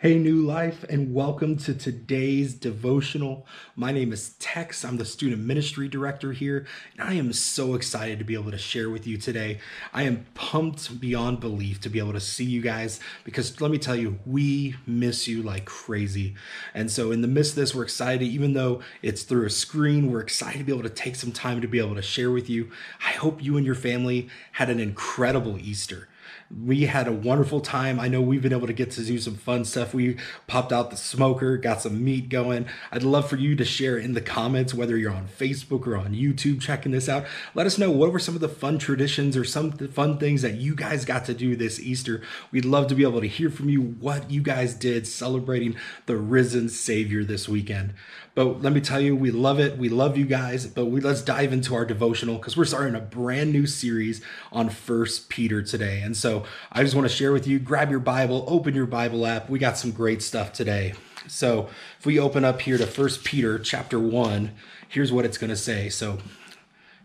Hey, New Life, and welcome to today's devotional. My name is Tex. I'm the student ministry director here, and I am so excited to be able to share with you today. I am pumped beyond belief to be able to see you guys because let me tell you, we miss you like crazy. And so, in the midst of this, we're excited, even though it's through a screen, we're excited to be able to take some time to be able to share with you. I hope you and your family had an incredible Easter we had a wonderful time. I know we've been able to get to do some fun stuff. We popped out the smoker, got some meat going. I'd love for you to share in the comments, whether you're on Facebook or on YouTube checking this out. Let us know what were some of the fun traditions or some fun things that you guys got to do this Easter. We'd love to be able to hear from you what you guys did celebrating the risen Savior this weekend. But let me tell you, we love it. We love you guys. But we let's dive into our devotional because we're starting a brand new series on First Peter today. And so I just want to share with you grab your Bible, open your Bible app. We got some great stuff today. So if we open up here to First Peter chapter 1, here's what it's going to say. So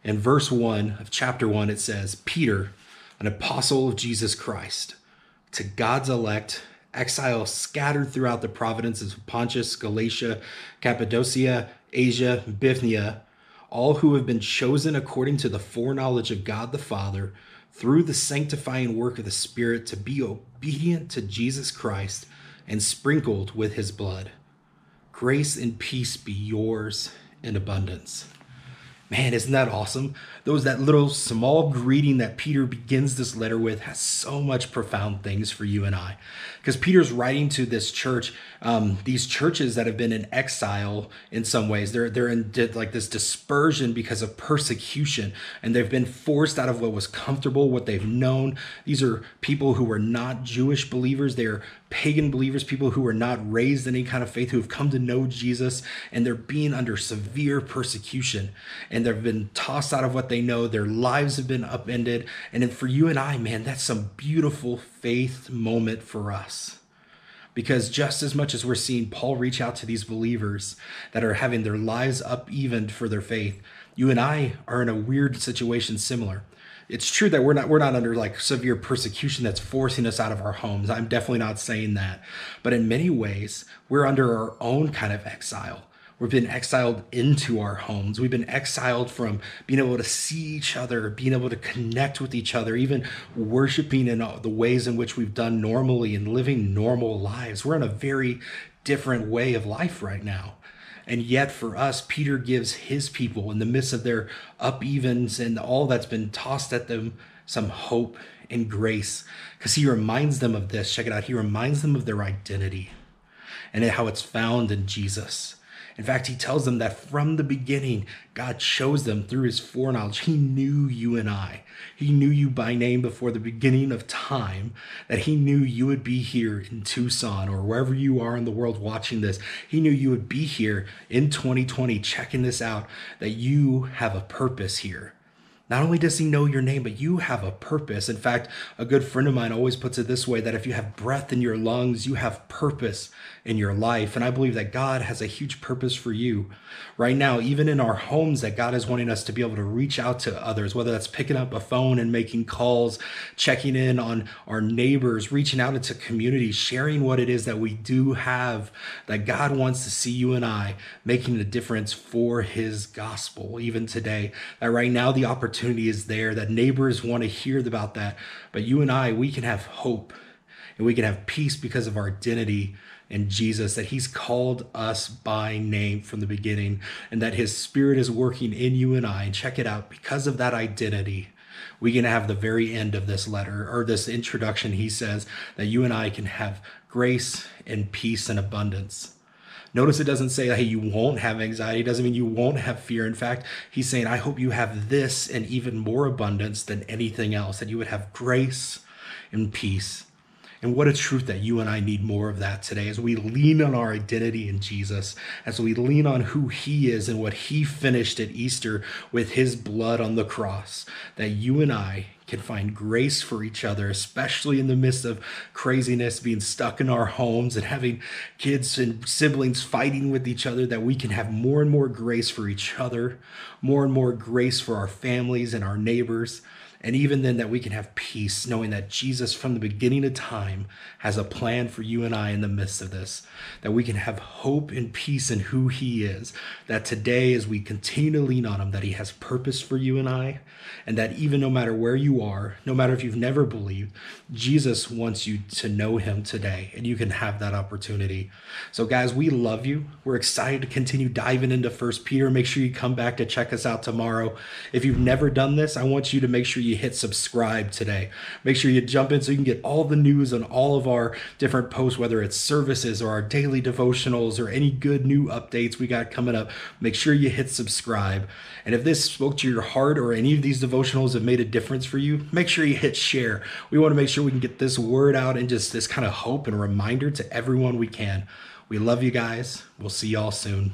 in verse 1 of chapter 1, it says, Peter, an apostle of Jesus Christ, to God's elect, exiles scattered throughout the provinces of Pontus, Galatia, Cappadocia, Asia, Bithynia, all who have been chosen according to the foreknowledge of God the Father through the sanctifying work of the Spirit to be obedient to Jesus Christ and sprinkled with his blood. Grace and peace be yours in abundance. Man, isn't that awesome? Those that little small greeting that Peter begins this letter with has so much profound things for you and I. Because Peter's writing to this church, um, these churches that have been in exile in some ways. They're they're in like this dispersion because of persecution, and they've been forced out of what was comfortable, what they've known. These are people who were not Jewish believers. They're pagan believers, people who were not raised in any kind of faith, who have come to know Jesus, and they're being under severe persecution. And they've been tossed out of what they know. Their lives have been upended. And then for you and I, man, that's some beautiful faith moment for us. Because just as much as we're seeing Paul reach out to these believers that are having their lives upevened for their faith, you and I are in a weird situation similar it's true that we're not we're not under like severe persecution that's forcing us out of our homes. I'm definitely not saying that. But in many ways, we're under our own kind of exile. We've been exiled into our homes. We've been exiled from being able to see each other, being able to connect with each other, even worshiping in the ways in which we've done normally and living normal lives. We're in a very different way of life right now. And yet, for us, Peter gives his people, in the midst of their upevens and all that's been tossed at them, some hope and grace. Because he reminds them of this. Check it out. He reminds them of their identity and how it's found in Jesus. In fact, he tells them that from the beginning, God chose them through his foreknowledge. He knew you and I. He knew you by name before the beginning of time, that he knew you would be here in Tucson or wherever you are in the world watching this. He knew you would be here in 2020 checking this out, that you have a purpose here. Not only does he know your name, but you have a purpose. In fact, a good friend of mine always puts it this way that if you have breath in your lungs, you have purpose in your life. And I believe that God has a huge purpose for you right now, even in our homes, that God is wanting us to be able to reach out to others, whether that's picking up a phone and making calls, checking in on our neighbors, reaching out into communities, sharing what it is that we do have, that God wants to see you and I making a difference for his gospel, even today. That right now, the opportunity opportunity is there, that neighbors want to hear about that. But you and I, we can have hope and we can have peace because of our identity in Jesus, that He's called us by name from the beginning, and that His Spirit is working in you and I. And check it out, because of that identity, we can have the very end of this letter or this introduction. He says that you and I can have grace and peace and abundance. Notice it doesn't say, hey, you won't have anxiety. It doesn't mean you won't have fear. In fact, he's saying, I hope you have this and even more abundance than anything else, that you would have grace and peace. And what a truth that you and I need more of that today as we lean on our identity in Jesus, as we lean on who He is and what He finished at Easter with His blood on the cross, that you and I can find grace for each other, especially in the midst of craziness, being stuck in our homes and having kids and siblings fighting with each other, that we can have more and more grace for each other, more and more grace for our families and our neighbors. And even then, that we can have peace, knowing that Jesus, from the beginning of time, has a plan for you and I in the midst of this. That we can have hope and peace in who He is. That today, as we continue to lean on Him, that He has purpose for you and I. And that even no matter where you are, no matter if you've never believed, Jesus wants you to know Him today. And you can have that opportunity. So, guys, we love you. We're excited to continue diving into First Peter. Make sure you come back to check us out tomorrow. If you've never done this, I want you to make sure you hit subscribe today. Make sure you jump in so you can get all the news on all of our different posts, whether it's services or our daily devotionals or any good new updates we got coming up. Make sure you hit subscribe. And if this spoke to your heart or any of these devotionals have made a difference for you, make sure you hit share. We want to make sure we can get this word out and just this kind of hope and reminder to everyone we can. We love you guys. We'll see y'all soon.